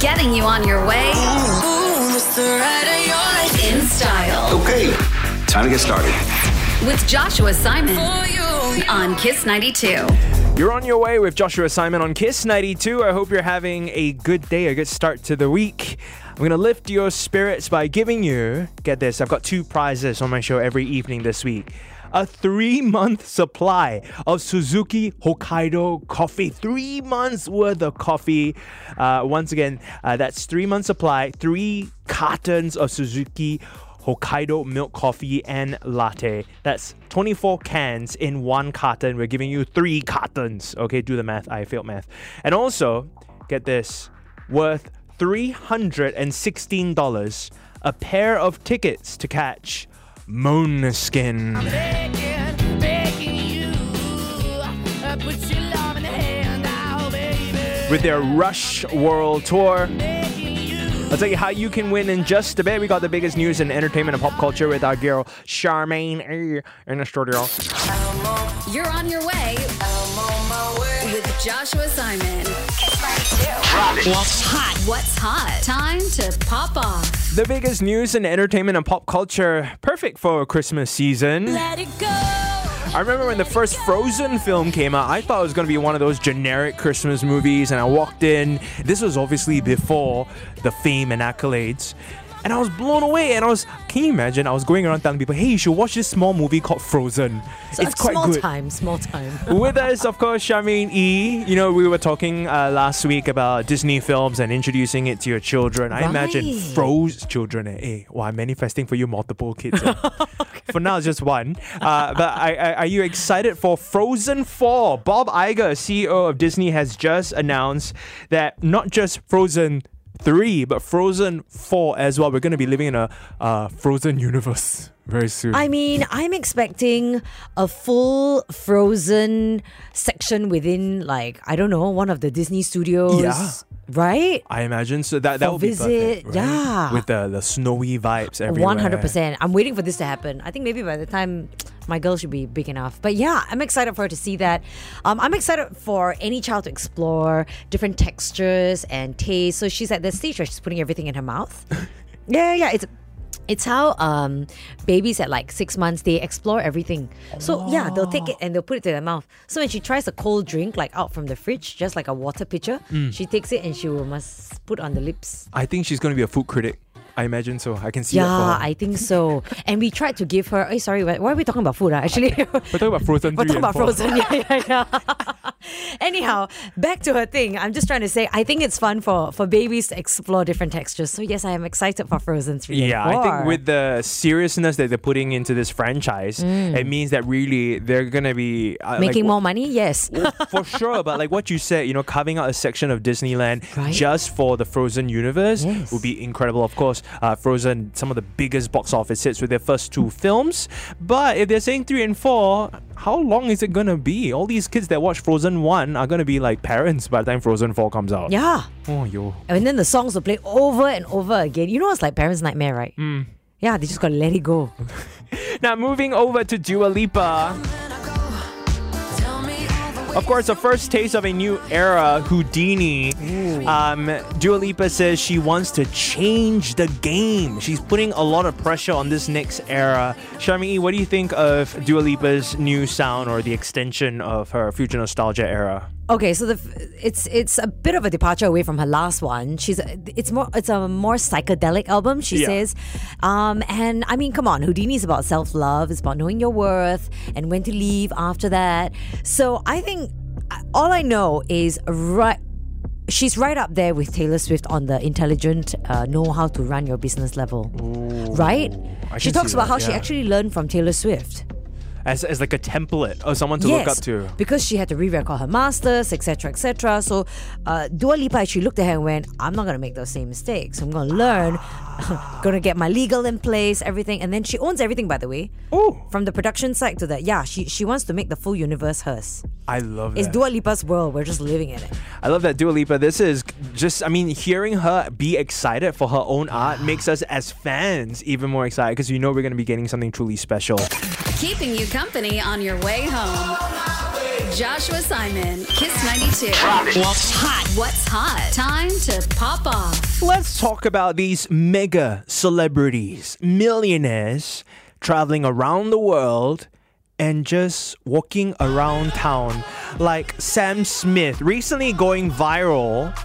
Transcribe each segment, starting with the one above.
Getting you on your way in style Okay, time to get started. with Joshua Simon on Kiss 92. You're on your way with Joshua Simon on Kiss 92. I hope you're having a good day, a good start to the week. I'm going to lift your spirits by giving you, get this, I've got two prizes on my show every evening this week. A three month supply of Suzuki Hokkaido coffee. Three months worth of coffee. Uh, once again, uh, that's three month supply, three cartons of Suzuki Hokkaido milk coffee and latte. That's 24 cans in one carton. We're giving you three cartons. Okay, do the math. I failed math. And also, get this worth $316 a pair of tickets to catch Måneskin. With their Rush World Tour. I'll tell you how you can win in just a bit. We got the biggest news in entertainment and pop culture with our girl Charmaine A in the studio. You're on your way with Joshua Simon. What's hot? What's hot? Time to pop off. The biggest news in entertainment and pop culture, perfect for Christmas season. Let it go. I remember when the first Frozen film came out, I thought it was going to be one of those generic Christmas movies, and I walked in. This was obviously before the fame and accolades. And I was blown away, and I was, can you imagine? I was going around telling people, hey, you should watch this small movie called Frozen. So it's quite small good. time, small time. With us, of course, Charmaine E. You know, we were talking uh, last week about Disney films and introducing it to your children. I imagine froze children. Eh, eh, wow, I'm manifesting for you multiple kids. eh. For now, it's just one. Uh, but I, I, are you excited for Frozen 4? Bob Iger, CEO of Disney, has just announced that not just Frozen 3, but Frozen 4 as well. We're going to be living in a uh, Frozen universe very soon. I mean, I'm expecting a full Frozen section within, like, I don't know, one of the Disney studios. Yeah. Right? I imagine so. That that For would be visit, perfect, right? yeah. With the the snowy vibes everywhere. One hundred percent. I'm waiting for this to happen. I think maybe by the time my girl should be big enough. But yeah, I'm excited for her to see that. Um, I'm excited for any child to explore different textures and tastes. So she's at the stage where she's putting everything in her mouth. yeah, yeah. It's it's how um, babies at like six months they explore everything. So yeah, they'll take it and they'll put it to their mouth. So when she tries a cold drink like out from the fridge, just like a water pitcher, Mm. she takes it and she will must put on the lips. I think she's going to be a food critic. I imagine so. I can see Yeah. I think so. And we tried to give her. Oh, sorry, why why are we talking about food? ah? Actually, We're talking about Frozen we're talking about 4. Frozen. Yeah, yeah, yeah. Anyhow, back to her thing. I'm just trying to say, I think it's fun for for babies to explore different textures. So yes, I am excited for Frozen three. Yeah, and I think with the seriousness that they're putting into this franchise, it means that really they're gonna be uh, Mm. making wh- more money. Yes. For sure, but like what you said, you know, carving out a section of Disneyland Right. just for the Frozen universe Yes. would be incredible. Of course, uh, Frozen, some of the biggest box office hits with their first two films. But if they're saying three and four, how long is it gonna be? All these kids that watch Frozen one are gonna be like parents by the time Frozen four comes out. yeah. Oh, yo. And then the songs will play over and over again. You know, it's like parents' nightmare, right? Hmm. Yeah, they just gotta let it go. Now moving over to Dua Lipa. Of course, a first taste of a new era, Houdini. Um, Dua Lipa says she wants to change the game. She's putting a lot of pressure on this next era. Sharmi, what do you think of Dua Lipa's new sound or the extension of her future nostalgia era? Okay, so the it's it's a bit of a departure away from her last one. She's it's more it's a more psychedelic album. She Yeah. says, um, and I mean, come on, Houdini's about self love. It's about knowing your worth and when to leave after that. So I think uh, all I know is right. She's right up there with Taylor Swift on the intelligent, uh, know how to run your business level. right? I She talks about that, how she actually learned from Taylor Swift. As, as like a template or someone to look up to. Because she had to re-record her masters, etc., etc. So, uh, Dua Lipa actually looked at her and went, "I'm not gonna make those same mistakes. I'm gonna learn, gonna get my legal in place, everything." And then she owns everything, by the way, Oh, from the production side to that, yeah. She she wants to make the full universe hers. I love it. It's. Dua Lipa's world. We're just living in it. I love that Dua Lipa. This is just, I mean, hearing her be excited for her own art makes us as fans even more excited because you know we're going to be getting something truly special. Keeping you company on your way home. Joshua Simon, Kiss 92. What's hot? What's hot? Time to pop off. Let's talk about these mega celebrities, millionaires traveling around the world and just walking around town. Like Sam Smith recently going viral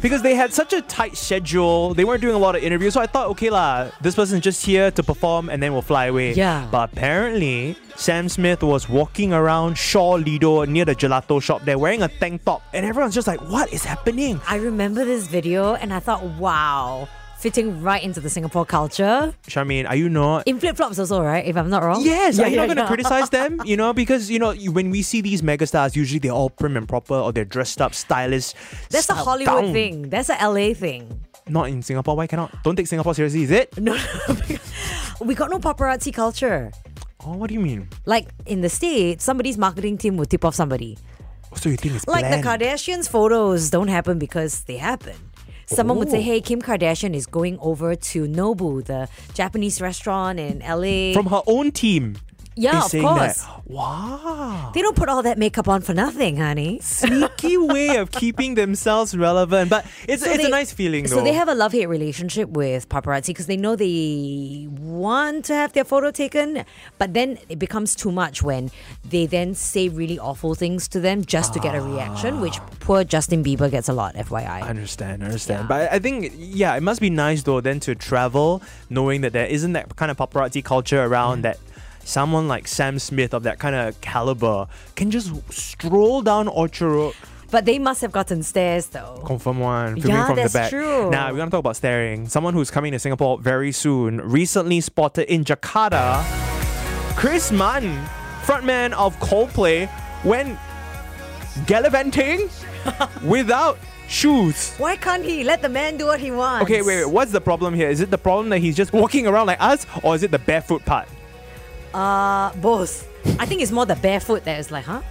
because they had such a tight schedule. They weren't doing a lot of interviews. So I thought, okay, lah, this person's just here to perform and then we'll fly away. Yeah. But apparently, Sam Smith was walking around Shaw Lido near the gelato shop there wearing a tank top. And everyone's just like, what is happening? I remember this video and I thought, wow, fitting right into the Singapore culture. Charmaine, are you not? In flip flops, also, right? If I'm not wrong. Yes, Yeah, are you yeah, not going to yeah. criticize them? You know, because you know you, when we see these megastars, usually they're all prim and proper or they're dressed up, stylish. That's a Hollywood down. thing. That's a LA thing. Not in Singapore. Why cannot? Don't take Singapore seriously, is it? No, no, we got no paparazzi culture. Oh, what do you mean? Like in the States, somebody's marketing team would tip off somebody. So you think it's Like the? Kardashians' photos don't happen because they happen. Someone would say, Oh. hey, Kim Kardashian is going over to Nobu, the Japanese restaurant in LA. from her own team. Yeah, of course. That. Wow. They don't put all that makeup on for nothing, honey. Sneaky way of keeping themselves relevant, but it's So it's a nice feeling though. So they have a love hate relationship with paparazzi because they know they want to have their photo taken, but then it becomes too much when they then say really awful things to them just to get a reaction, which ah. poor Justin Bieber gets a lot, I FYI. understand, I understand. Yeah. But I think, yeah, it must be nice though then to travel knowing that there isn't that kind of paparazzi culture around mm. that someone like Sam Smith of that kind of caliber can just stroll down Orchard Road. But they must have gotten stares though. Confirm one, filming Yeah, from that's the back. true. Now, we're going to talk about staring. Someone who's coming to Singapore very soon, recently spotted in Jakarta, Chris Martin, frontman of Coldplay, went gallivanting without shoes. Why can't he let the man do what he wants? Okay, wait, wait, what's the problem here? Is it the problem that he's just walking around like us, or is it the barefoot part? Uh, both. I think it's more the barefoot that is like, huh?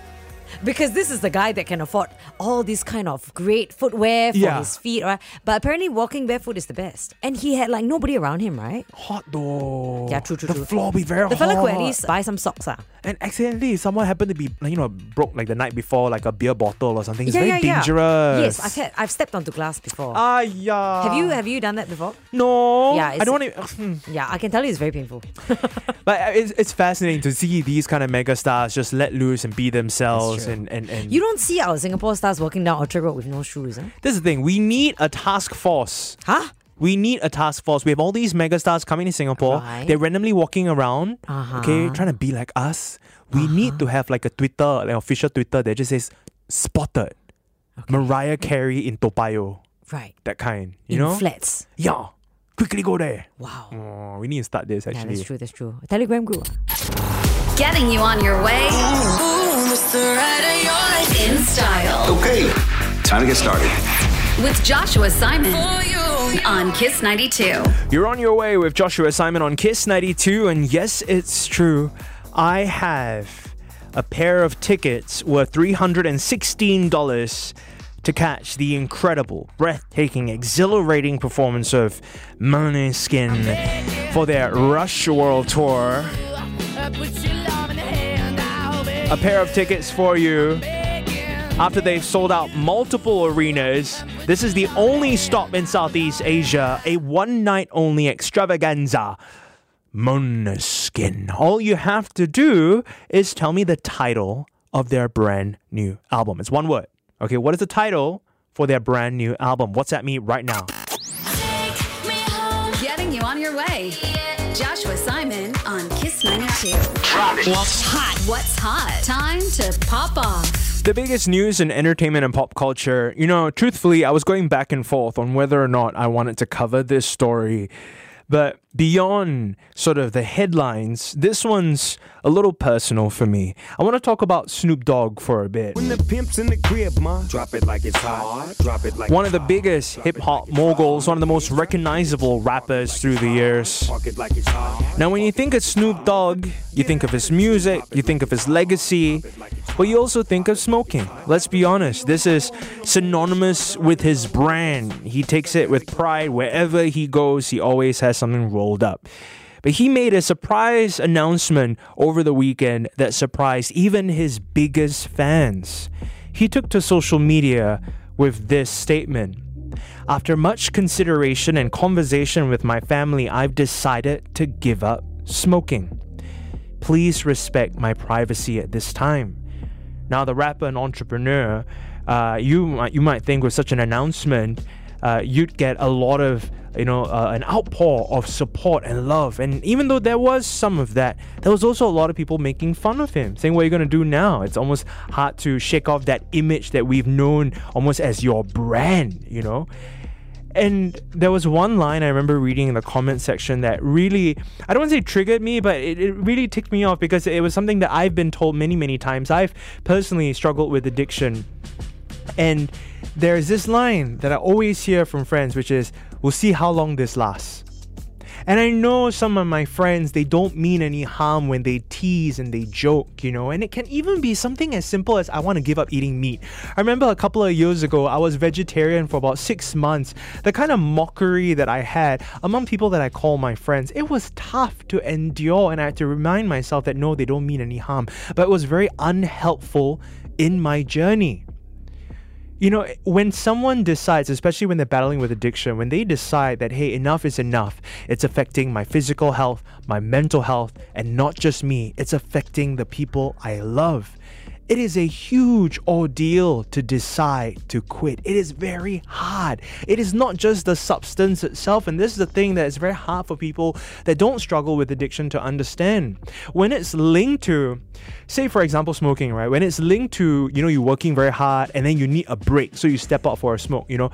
Because this is the guy that can afford all this kind of great footwear for Yeah. his feet, right? But apparently, walking barefoot is the best. And he had like nobody around him, right? Hot though. Yeah, true, true, The true. floor be very The hot. fella could at least buy some socks, ah. And accidentally, someone happened to be, like, you know, broke like the night before, like a beer bottle or something. It's very dangerous. Yes, I've had, I've stepped onto glass before. Ah, yeah. have you have you done that before? No. Yeah, I it's- don't want to. Yeah, I can tell you it's very painful. But it's, it's fascinating to see these kind of mega stars just let loose and be themselves. True. And, and, and You don't see our Singapore stars walking down Orchard Road with no shoes, huh? this is the thing. We need a task force. Huh? We need a task force. We have all these mega stars coming to Singapore. Right. They're randomly walking around, Uh-huh. okay, trying to be like us. We need to have like a Twitter, like official Twitter that just says spotted Mariah Carey in Toa Payoh. Right. That kind, you In know? flats. Yeah. Quickly go there. Wow. Oh, we need to start this Yeah, actually. that's true. That's true. A Telegram group. Getting you on your way in style Okay, time to get started. with Joshua Simon on Kiss 92. You're on your way with Joshua Simon on Kiss 92, and yes, it's true. I have a pair of tickets worth $316 to catch the incredible, breathtaking, exhilarating performance of Måneskin for their Rush World Tour. A pair of tickets for you after they've sold out multiple arenas. This is the only stop in Southeast Asia, a one night only extravaganza. Måneskin. All you have to do is tell me the title of their brand new album. It's one word. Okay, what is the title for their brand new album? What's at me right now? Getting you on your way. Joshua Simon on Kiss 92. What's hot? What's hot? Time to pop off. The biggest news in entertainment and pop culture, you know, truthfully, I was going back and forth on whether or not I wanted to cover this story. But beyond sort of the headlines, this one's a little personal for me. I want to talk about Snoop Dogg for a bit. When the pimp's in the crib, ma, drop it like it's hot. Drop it like One of the biggest hip hop moguls, one of the most recognizable rappers through the years. Like. Now, when you think of Snoop Dogg, you think of his music, you think of his legacy, but you also think of smoking. Let's be honest, this is synonymous with his brand. He takes it with pride wherever he goes, he always has something up. But he made a surprise announcement over the weekend that surprised even his biggest fans. He took to social media with this statement. After much consideration and conversation with my family, I've decided to give up smoking. Please respect my privacy at this time. Now, the rapper and entrepreneur, uh, you you might think with such an announcement, uh, you'd get a lot of you know uh, an outpour of support and love. And even though there was some of that, there was also a lot of people making fun of him, saying, "What are you gonna do now?" It's almost hard to shake off that image that we've known almost as your brand, you know. And there was one line I remember reading in the comment section that really, I don't want to say triggered me, but it, it really ticked me off because it was something that I've been told many, many times. I've personally struggled with addiction. And there's this line that I always hear from friends, which is, we'll see how long this lasts. And I know some of my friends, they don't mean any harm when they tease and they joke, you know, and it can even be something as simple as I want to give up eating meat. I remember a couple of years ago, I was vegetarian for about six months. The kind of mockery that I had among people that I call my friends, it was tough to endure, and I had to remind myself that no, they don't mean any harm. But it was very unhelpful in my journey. You know, when someone decides, especially when they're battling with addiction, when they decide that, hey, enough is enough, it's affecting my physical health, my mental health, and not just me, it's affecting the people I love. It is a huge ordeal to decide to quit. It is very hard. It is not just the substance itself, and this is the thing that is very hard for people that don't struggle with addiction to understand. When it's linked to, say, for example, smoking, right? When it's linked to, you know, you're working very hard and then you need a break, so you step out for a smoke, you know,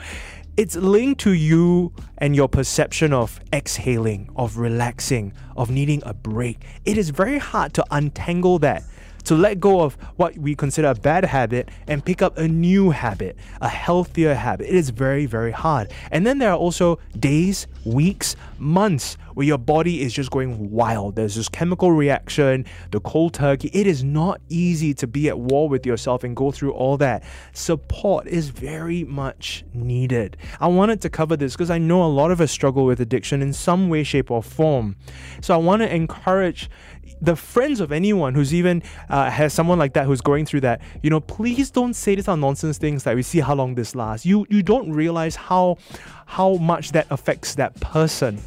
it's linked to you and your perception of exhaling, of relaxing, of needing a break. It is very hard to untangle that to let go of what we consider a bad habit and pick up a new habit, a healthier habit. It is very, very hard. And then there are also days, weeks, months where your body is just going wild. There's this chemical reaction, the cold turkey. It is not easy to be at war with yourself and go through all that. Support is very much needed. I wanted to cover this because I know a lot of us struggle with addiction in some way, shape, or form. So I want to encourage the friends of anyone who's even uh, has someone like that who's going through that, you know, please don't say this on nonsense things like we see how long this lasts. You you don't realize how how much that affects that person.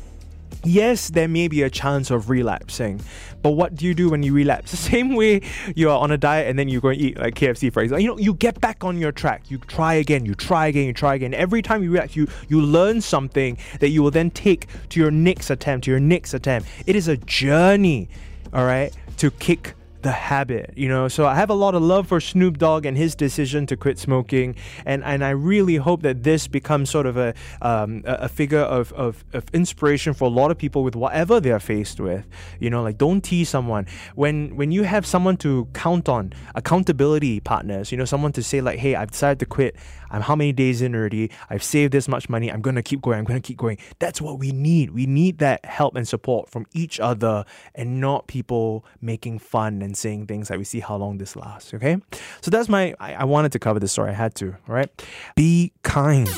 Yes, there may be a chance of relapsing, but what do you do when you relapse? The same way you are on a diet and then you go and eat like KFC, for example. You know, you get back on your track. You try again. You try again. You try again. Every time you relapse, you you learn something that you will then take to your next attempt. To your next attempt. It is a journey all right, to kick the habit, you know. So I have a lot of love for Snoop Dogg and his decision to quit smoking, and and I really hope that this becomes sort of a um, a figure of, of of inspiration for a lot of people with whatever they're faced with. You know, like don't tease someone when when you have someone to count on, accountability partners. You know, someone to say like, hey, I've decided to quit. I'm how many days in already? I've saved this much money. I'm gonna keep going. I'm gonna keep going. That's what we need. We need that help and support from each other, and not people making fun and saying things like we see how long this lasts. Okay, so that's my. I, I wanted to cover this story. I had to. All right, be kind.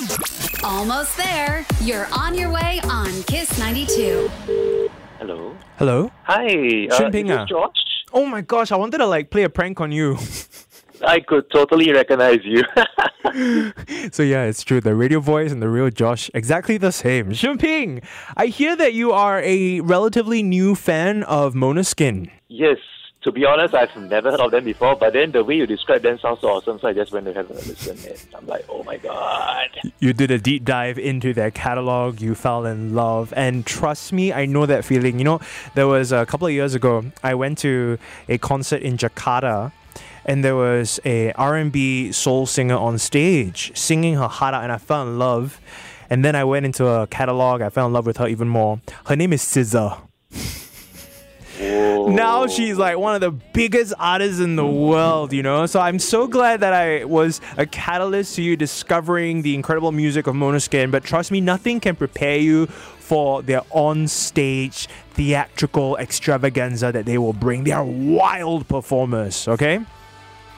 Almost there. You're on your way on Kiss 92. Hello. Hello. Hi. Uh, Shin is this ah. George? Oh my gosh, I wanted to like play a prank on you. I could totally recognize you. so yeah, it's true. The radio voice and the real Josh, exactly the same. Ping, I hear that you are a relatively new fan of Måneskin. yes. To be honest, I've never heard of them before, but then the way you describe them sounds so awesome, so I just went to have a listen. And I'm like, oh my god. You did a deep dive into their catalog, you fell in love, and trust me, I know that feeling. You know, there was a couple of years ago, I went to a concert in Jakarta and there was a R&B soul singer on stage singing her heart out and I fell in love. And then I went into a catalog, I fell in love with her even more. Her name is SZA. Now she's like one of the biggest artists in the world, you know? So I'm so glad that I was a catalyst to you discovering the incredible music of Måneskin. But trust me, nothing can prepare you for their on-stage theatrical extravaganza that they will bring. They are wild performers, okay?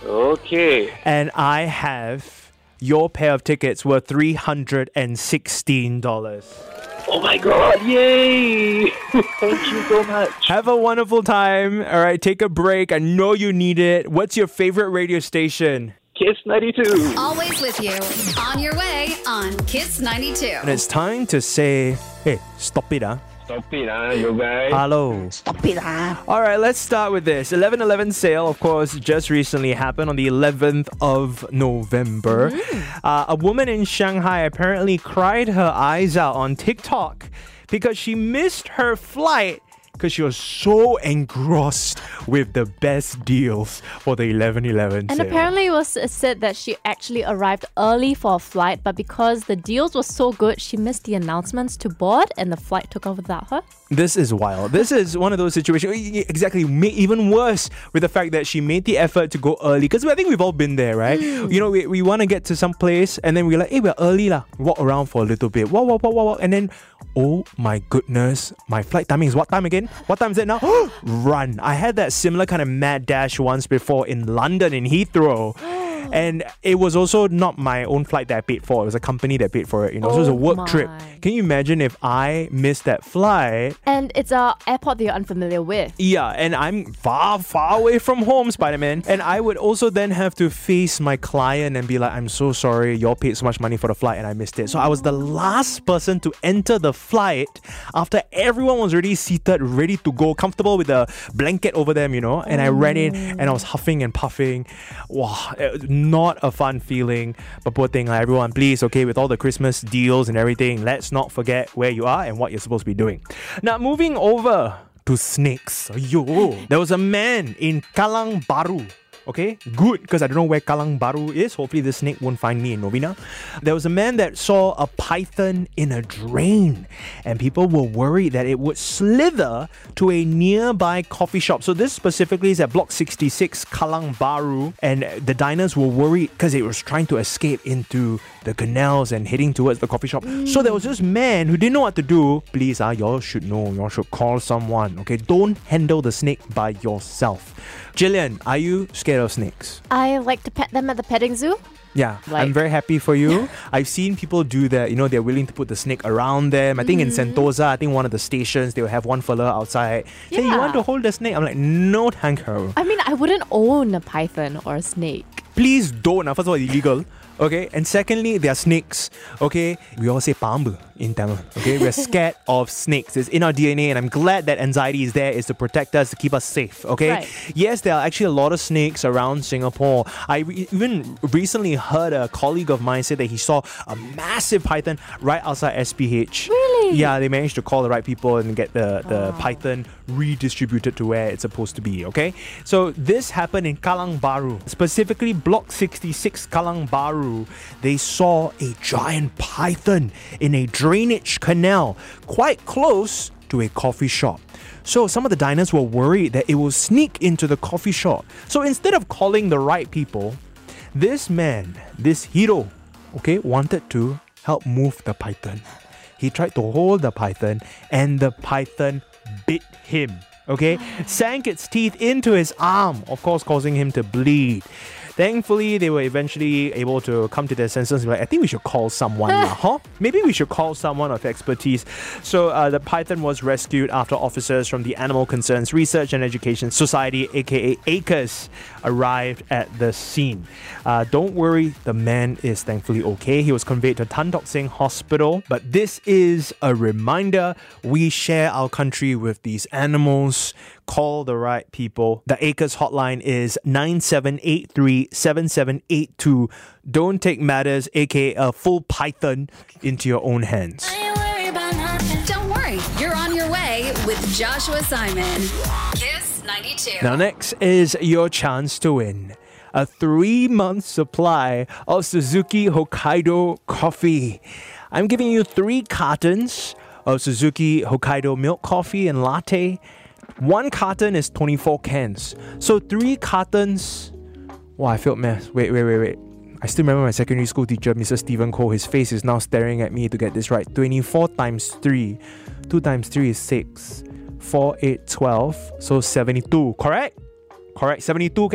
Okay. And I have your pair of tickets worth $316. Oh my god, yay! Thank you so much. Have a wonderful time. All right, take a break. I know you need it. What's your favorite radio station? Kiss 92. Always with you. On your way on Kiss 92. And it's time to say, hey, stop it, huh? Stop it, ah, you guys. Hello. Stop it. All right, let's start with this. 1111 sale, of course, just recently happened on the 11th of November. Uh, a woman in Shanghai apparently cried her eyes out on TikTok because she missed her flight because she was so engrossed with the best deals for the 1111 And sale. apparently, it was uh, said that she actually arrived early for a flight, but because the deals were so good, she missed the announcements to board, and the flight took off without her. This is wild. This is one of those situations. Exactly. Even worse with the fact that she made the effort to go early. Because I think we've all been there, right? Mm. You know, we, we want to get to some place and then we're like, hey, we're early lah. Walk around for a little bit. Walk, walk, walk, walk, walk. And then, oh my goodness, my flight timing is what time again? What time is it now? Run. I had that similar kind of mad dash once before in London, in Heathrow. Oh And it was also not my own flight that I paid for. It was a company that paid for it. You know, so it was a Oh work trip. Can you imagine if I missed that flight? And it's a airport that you're unfamiliar with. Yeah, and I'm far, far away from home, Spider Man. And I would also then have to face my client and be like, I'm so sorry, y'all paid so much money for the flight and I missed it. So I was the last person to enter the flight after everyone was already seated, ready to go, comfortable with a blanket over them, you know. And I ran in oh. and I was huffing and puffing. Wow, not a fun feeling. But poor thing, like, everyone, please, okay, with all the Christmas deals and everything, let's not forget where you are and what you're supposed to be doing. Now, moving over to snakes. Yo, there was a man in Kallang Bahru. Okay, good because I don't know where Kallang Bahru is. Hopefully, the snake won't find me in Novena. There was a man that saw a python in a drain, and people were worried that it would slither to a nearby coffee shop. So, this specifically is at Block 66, Kallang Bahru, and the diners were worried because it was trying to escape into the canals and heading towards the coffee shop. So, there was this man who didn't know what to do. Please, ah, y'all should know. Y'all should call someone. Okay, don't handle the snake by yourself. Jillian, are you scared of snakes? I like to pet them at the petting zoo. Yeah, I'm very happy for you. I've seen people do that. You know, they're willing to put the snake around them. I think in Sentosa, I think one of the stations, they will have one fella outside. Say, you want to hold the snake? I'm like, no, thank you. I mean, I wouldn't own a python or a snake. Please don't. Now, First of all, illegal. Okay, and secondly, they are snakes. Okay, we all say pambu in Tamil. Okay, we're scared of snakes. It's in our DNA, and I'm glad that anxiety is there, is to protect us, to keep us safe. Okay, Right. yes, there are actually a lot of snakes around Singapore. I re- even recently heard a colleague of mine say that he saw a massive python right outside SPH. Really? Yeah, they managed to call the right people and get the, the oh. python redistributed to where it's supposed to be, okay? So this happened in Kallang Bahru, specifically Block 66 Kallang Bahru. They saw a giant python in a drainage canal quite close to a coffee shop. So some of the diners were worried that it will sneak into the coffee shop. So instead of calling the right people, this man, this hero, okay, wanted to help move the python. He tried to hold the python, and the python bit him. Okay, sank its teeth into his arm, of course, causing him to bleed. Thankfully, they were eventually able to come to their senses. Like, I think we should call someone, huh? Maybe we should call someone of expertise. So uh, the python was rescued after officers from the Animal Concerns Research and Education Society, aka ACRES, arrived at the scene. Uh, don't worry, the man is thankfully okay. He was conveyed to Tan Tock Seng Hospital. But this is a reminder we share our country with these animals. Call the right people. The ACRES hotline is 9783 7782. Don't take matters, aka a full python, into your own hands. Don't worry, you're on your way with Joshua Simon. Kiss 92. Now, next is your chance to win a three month supply of Suzuki Hokkaido coffee. I'm giving you three cartons of Suzuki Hokkaido milk coffee and latte. One carton is 24 cans. So, three cartons. Wow, I felt mess. Wait, wait, wait, wait. I still remember my secondary school teacher, Mr. Stephen Cole. His face is now staring at me to get this right. 24 times 3. 2 times 3 is 6. 4, 8, 12. So 72. Correct? Correct. 72.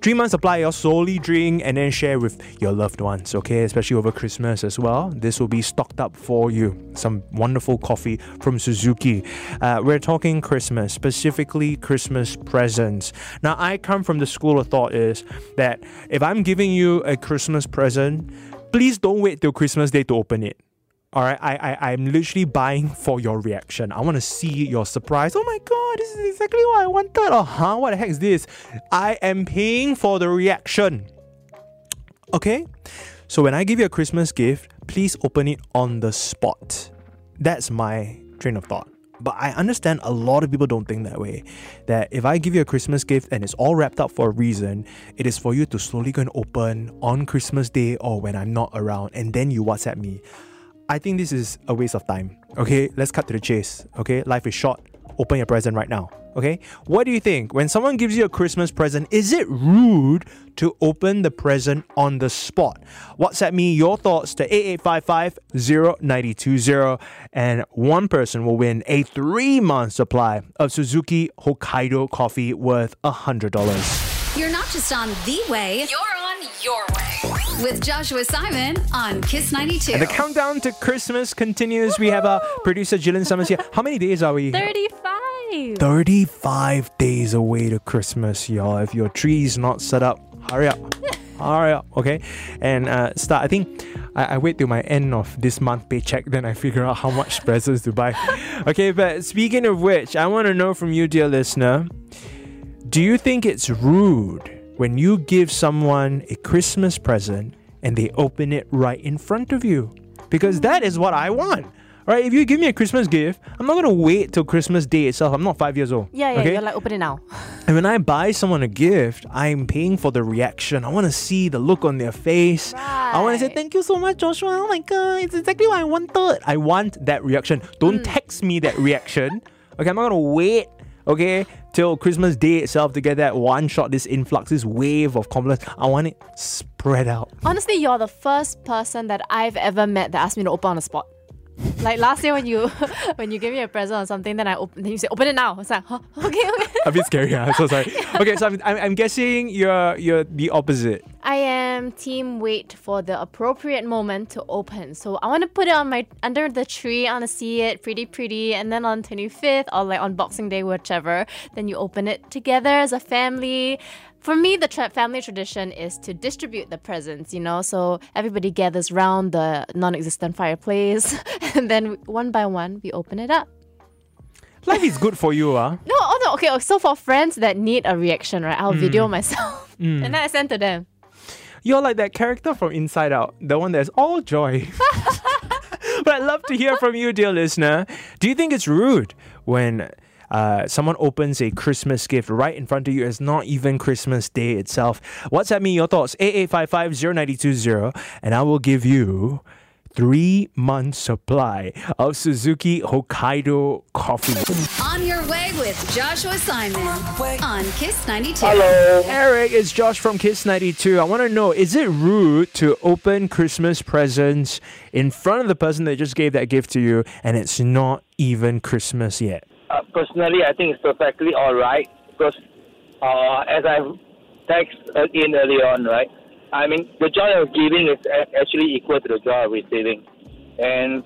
Three months supply, you'll slowly drink and then share with your loved ones, okay? Especially over Christmas as well. This will be stocked up for you. Some wonderful coffee from Suzuki. Uh, we're talking Christmas, specifically Christmas presents. Now, I come from the school of thought is that if I'm giving you a Christmas present, please don't wait till Christmas Day to open it. All right, I, I I'm literally buying for your reaction. I want to see your surprise. Oh my god, this is exactly what I wanted. Oh, huh? What the heck is this? I am paying for the reaction. Okay, so when I give you a Christmas gift, please open it on the spot. That's my train of thought. But I understand a lot of people don't think that way. That if I give you a Christmas gift and it's all wrapped up for a reason, it is for you to slowly go and open on Christmas Day or when I'm not around, and then you WhatsApp me. I think this is a waste of time. Okay, let's cut to the chase. Okay, life is short. Open your present right now. Okay, what do you think? When someone gives you a Christmas present, is it rude to open the present on the spot? WhatsApp me your thoughts to 8855 0920 and one person will win a three month supply of Suzuki Hokkaido coffee worth $100. You're not just on the way, you're on your way. With Joshua Simon on Kiss 92. And the countdown to Christmas continues. We have our producer Jillian Summers here. How many days are we? 35. 35 days away to Christmas, y'all. If your tree is not set up, hurry up. hurry up, okay? And uh, start, I think I, I wait till my end of this month paycheck, then I figure out how much presents to buy. Okay, but speaking of which, I want to know from you, dear listener, do you think it's rude when you give someone a Christmas present and they open it right in front of you? Because that is what I want. Right? If you give me a Christmas gift, I'm not gonna wait till Christmas Day itself. I'm not five years old. Yeah, yeah, okay? you're like, open it now. And when I buy someone a gift, I'm paying for the reaction. I want to see the look on their face. I want to say, thank you so much, Joshua. Oh my God, it's exactly what I wanted. I want that reaction. Don't mm. text me that reaction. Okay, I'm not to wait, okay, till Christmas Day itself to get that one shot, this influx, this wave of compliments. I want it spread out. Honestly, you're the first person that I've ever met that asked me to open on the spot. Like last year when you when you gave me a present or something, then I open, then you say open it now. I was like, huh? okay, okay. A bit scary, huh? so sorry. Okay, so I'm, I'm, I'm guessing you're, you're the opposite. I am team wait for the appropriate moment to open. So I want to put it on my under the tree. I want to see it pretty pretty, and then on 25th or like on Boxing Day, whichever, then you open it together as a family. For me, the tra- family tradition is to distribute the presents, you know, so everybody gathers round the non-existent fireplace, and then one by one we open it up. Life is good for you, huh? Ah. No, oh no, okay. Oh, so for friends that need a reaction, right, I'll mm. video myself mm. and then I send to them. You're like that character from Inside Out, the one that's all joy. but I'd love to hear from you, dear listener. Do you think it's rude when uh, someone opens a Christmas gift right in front of you? It's not even Christmas Day itself. WhatsApp me your thoughts, 8855 and I will give you three months supply of Suzuki Hokkaido coffee. On your way with Joshua Simon on Kiss 92. Hello. Eric, it's Josh from Kiss 92. I want to know is it rude to open Christmas presents in front of the person that just gave that gift to you and it's not even Christmas yet? Personally, I think it's perfectly all right because, uh, as I texted uh, in earlier on, right? I mean, the joy of giving is actually equal to the joy of receiving, and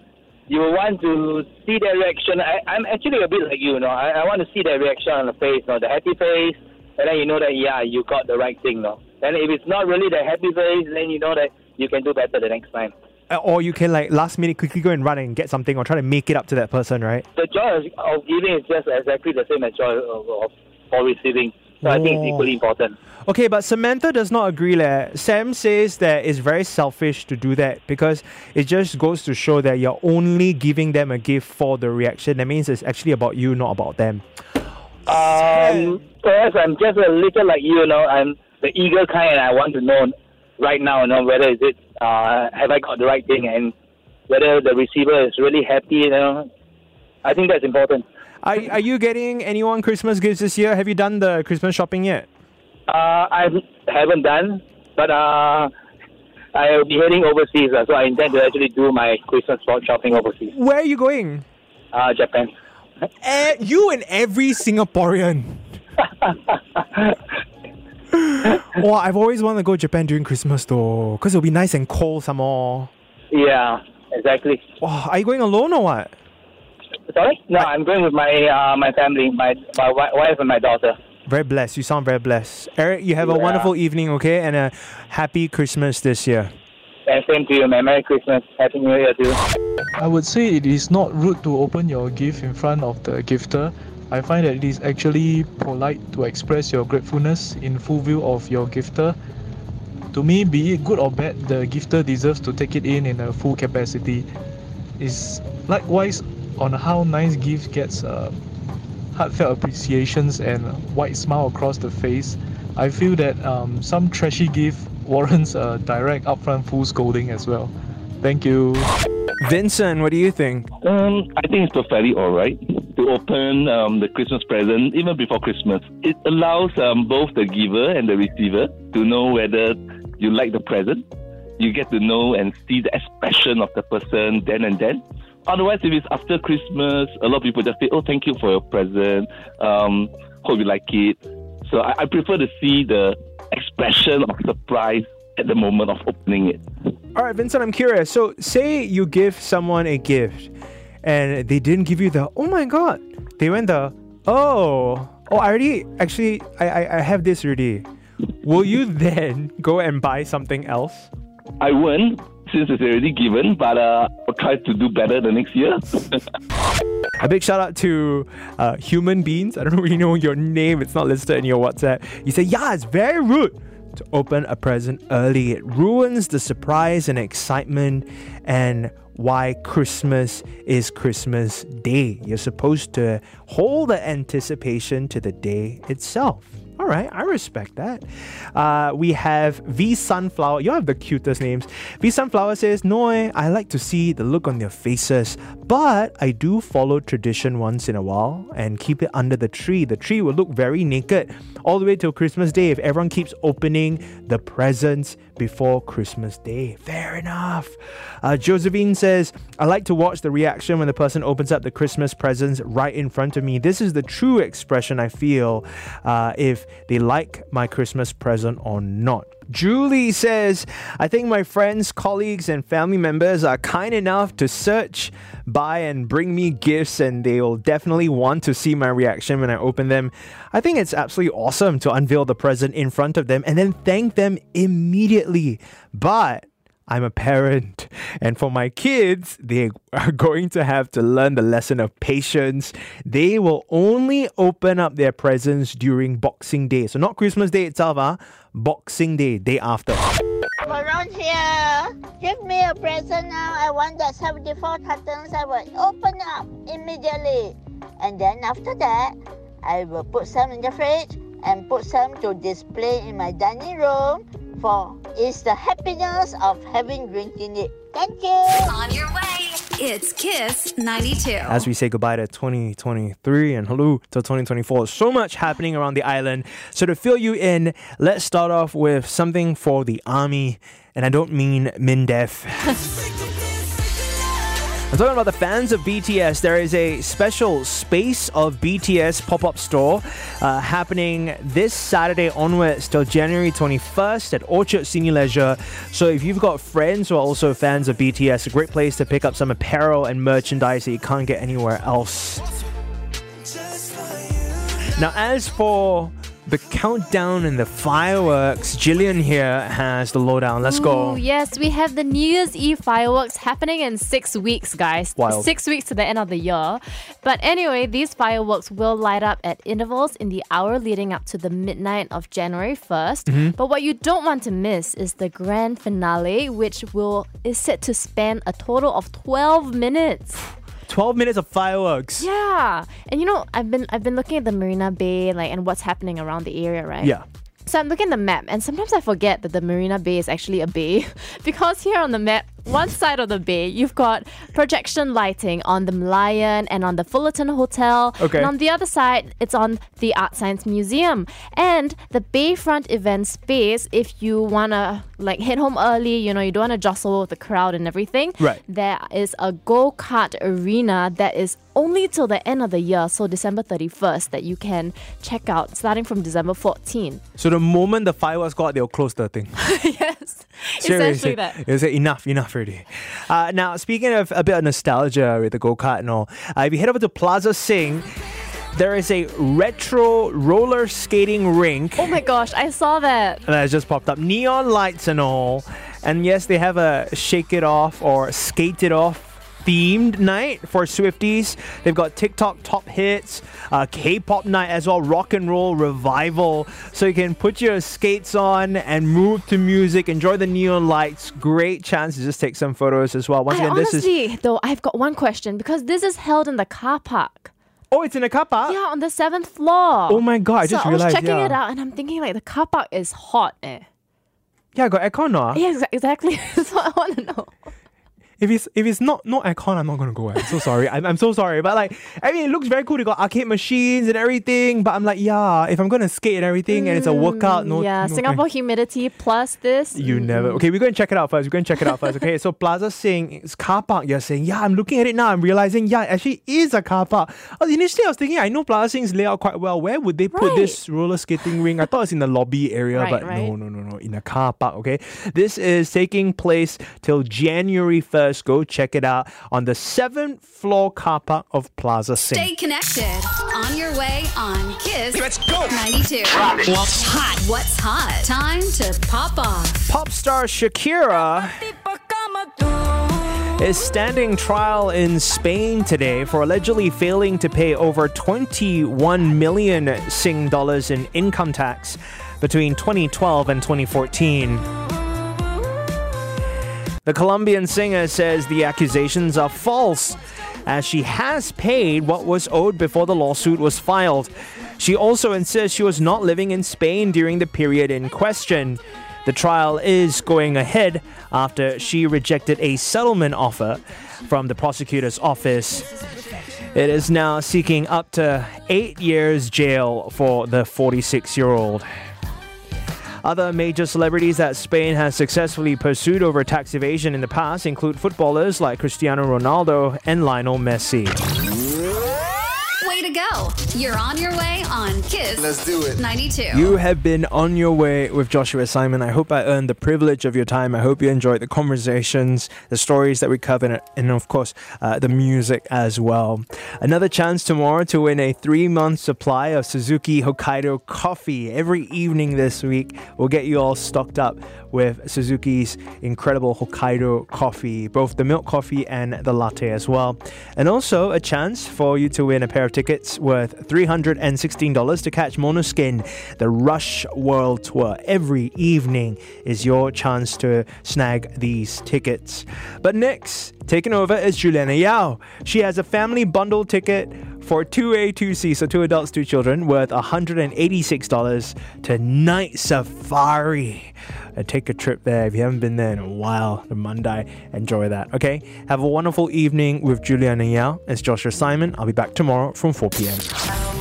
you want to see their reaction. I, I'm actually a bit like you, you know. I, I want to see their reaction on the face, you know, the happy face, and then you know that yeah, you got the right thing, no. And if it's not really the happy face, then you know that you can do better the next time. Uh, Or you can like last minute quickly go and run and get something or try to make it up to that person, right? the joy of, of giving is just exactly the same as joy of, of for receiving. So I think it's Oh. equally important. Okay, but Samantha does not agree. Leh. Sam says that it's very selfish to do that because it just goes to show that you're only giving them a gift for the reaction. That means it's actually about you, not about them. Um, perhaps I'm just a little like you, you know. I'm the eager kind, and I want to know right now, you know, whether is it uh, have I got the right thing, and whether the receiver is really happy. You know, I think that's important. Are, are you getting anyone Christmas gifts this year? Have you done the Christmas shopping yet? Uh, I haven't done, but uh, I'll be heading overseas, uh, so I intend to actually do my Christmas shopping overseas, Where are you going? uh, Japan. Eh, you and every Singaporean. Oh, I've always wanted to go Japan during Christmas though, because it'll be nice and cold some more. Yeah, exactly. Oh, are you going alone or what? Sorry? No, I'm going with my uh, my family, my my wife and my daughter. Very blessed. You sound very blessed. Eric, you have a wonderful evening, okay? And a happy Christmas this year. And same to you, man. Merry Christmas. Happy New Year too. I would say it is not rude to open your gift in front of the gifter. I find that it is actually polite to express your gratefulness in full view of your gifter. To me, be it good or bad, the gifter deserves to take it in in a full capacity. Is likewise on how nice gift gets uh, heartfelt appreciations and a wide smile across the face. I feel that um, some trashy gift warrants a direct upfront full scolding as well. Thank you. Vincent, what do you think? Um, I think it's perfectly all right to open um, the Christmas present even before Christmas. It allows um, both the giver and the receiver to know whether you like the present. You get to know and see the expression of the person then and then. Otherwise, if it's after Christmas, a lot of people just say, "Oh, thank you for your present. Um, hope you like it." So I, I prefer to see the expression of surprise at the moment of opening it. All right, Vincent, I'm curious. So, say you give someone a gift and they didn't give you the, oh my God. They went the, oh, oh, I already, actually, I, I, I have this already. Will you then go and buy something else? I won't since it's already given, but uh, I'll try to do better the next year. A big shout out to uh, Human Beans. I don't really know your name, it's not listed in your WhatsApp. You say, yeah, it's very rude to open a present early. It ruins the surprise and excitement and why Christmas is Christmas Day. You're supposed to hold the anticipation to the day itself. All right, I respect that. Uh, we have V Sunflower. You have the cutest names. V Sunflower says, Noi, I like to see the look on their faces, but I do follow tradition once in a while and keep it under the tree. The tree will look very naked all the way till Christmas Day if everyone keeps opening the presents before Christmas Day. Fair enough. Uh, Josephine says, I like to watch the reaction when the person opens up the Christmas presents right in front of me. This is the true expression I feel uh, if they like my Christmas present or not. Julie says, I think my friends, colleagues, and family members are kind enough to search, buy, and bring me gifts, and they will definitely want to see my reaction when I open them. I think it's absolutely awesome to unveil the present in front of them and then thank them immediately. But I'm a parent, and for my kids, they are going to have to learn the lesson of patience. They will only open up their presents during Boxing Day. So, not Christmas Day itself, ah, Boxing Day, day after. Around here, give me a present now. I want that 74 cartons. I will open up immediately. And then after that, I will put some in the fridge and put some to display in my dining room for it's the happiness of having drink in it. Thank you. On your way. It's Kiss 92. As we say goodbye to 2023 and hello to 2024, so much happening around the island. So, to fill you in, let's start off with something for the army. And I don't mean MINDEF. I'm talking about the fans of BTS. There is a special Space of BTS pop up store uh, happening this Saturday onwards till January 21st at Orchard Senior Leisure. So if you've got friends who are also fans of BTS, a great place to pick up some apparel and merchandise that you can't get anywhere else. Now, as for the countdown and the fireworks, Jillian here has the lowdown. Let's go. Ooh, yes, we have the New Year's Eve fireworks happening in six weeks, guys. Wild. Six weeks to the end of the year. But anyway, these fireworks will light up at intervals in the hour leading up to the midnight of January 1st. Mm-hmm. But what you don't want to miss is the grand finale, which will is set to span a total of 12 minutes. 12 minutes of fireworks. Yeah. And you know, I've been I've been looking at the Marina Bay like and what's happening around the area, right? Yeah. So I'm looking at the map, and sometimes I forget that the Marina Bay is actually a bay because here on the map one side of the bay, you've got projection lighting on the Merlion and on the Fullerton Hotel. Okay. And on the other side, it's on the Art Science Museum. And the Bayfront event space, if you wanna like head home early, you know, you don't wanna jostle with the crowd and everything. Right. There is a go-kart arena that is only till the end of the year, so December 31st, that you can check out starting from December 14. So the moment the fireworks go out, they'll close the thing. yes. Seriously. Essentially that. They say enough, enough already. Uh, now, speaking of a bit of nostalgia with the go kart and all, uh, if you head over to Plaza Sing, there is a retro roller skating rink Oh my gosh, I saw that. that just popped up. Neon lights and all. And yes, they have a shake it off or skate it off themed night for Swifties. They've got TikTok top hits, uh, K-pop night as well, rock and roll revival. So you can put your skates on and move to music, enjoy the neon lights. Great chance to just take some photos as well. Once I again, this is honestly, though, I've got one question because this is held in the car park. oh, it's in a car park. Yeah, on the seventh floor. Oh my god, I just realized. so just I was checking yeah. it out and I'm thinking like the car park is hot. Eh. Yeah, I got aircon. No? Yeah, exactly. That's what I want to know. If it's if it's not not aircon, I'm not gonna go. I'm so sorry. I'm, I'm so sorry. But like, I mean, it looks very cool. They got arcade machines and everything. But I'm like, yeah, if I'm gonna skate and everything, and it's a workout, no. Mm, yeah, no Singapore humidity plus this. You never. Okay, we're going to check it out first. We're going to check it out first. Okay, so Plaza Sing, it's car park. You're saying, yeah, I'm looking at it now. I'm realizing, yeah, it actually is a car park. Oh, initially, I was thinking, I know Plaza Sing's layout quite well. Where would they put Right. this roller skating ring? I thought it's in the lobby area, Right, but right. no, no, no, no, in a car park. Okay, this is taking place till January 1st. Go check it out on the seventh floor car park of Plaza Sing. Stay connected. On your way on Kiss. Let's go. 92. What's hot? What's hot? Time to pop off. Pop star Shakira is standing trial in Spain today for allegedly failing to pay over 21 million Sing dollars in income tax between 2012 and 2014. The Colombian singer says the accusations are false, as she has paid what was owed before the lawsuit was filed. She also insists she was not living in Spain during the period in question. The trial is going ahead after she rejected a settlement offer from the prosecutor's office. It is now seeking up to eight years jail for the 46 year old. Other major celebrities that Spain has successfully pursued over tax evasion in the past include footballers like Cristiano Ronaldo and Lionel Messi. Way to go. You're on your way on Kiss. Let's do it. 92. You have been on your way with Joshua Simon. I hope I earned the privilege of your time. I hope you enjoyed the conversations, the stories that we covered, and of course, uh, the music as well. Another chance tomorrow to win a three month supply of Suzuki Hokkaido coffee. Every evening this week, we'll get you all stocked up with Suzuki's incredible Hokkaido coffee, both the milk coffee and the latte as well. And also a chance for you to win a pair of tickets worth $316 to catch Måneskin, the Rush World Tour. Every evening is your chance to snag these tickets. But next, taking over is Juliana Yao. She has a family bundle ticket for 2A, 2C, so two adults, two children, worth $186 to Night Safari. Uh, take a trip there if you haven't been there in a while, the Monday. Enjoy that, okay? Have a wonderful evening with Juliana Yao. It's Joshua Simon. I'll be back tomorrow from 4 p.m.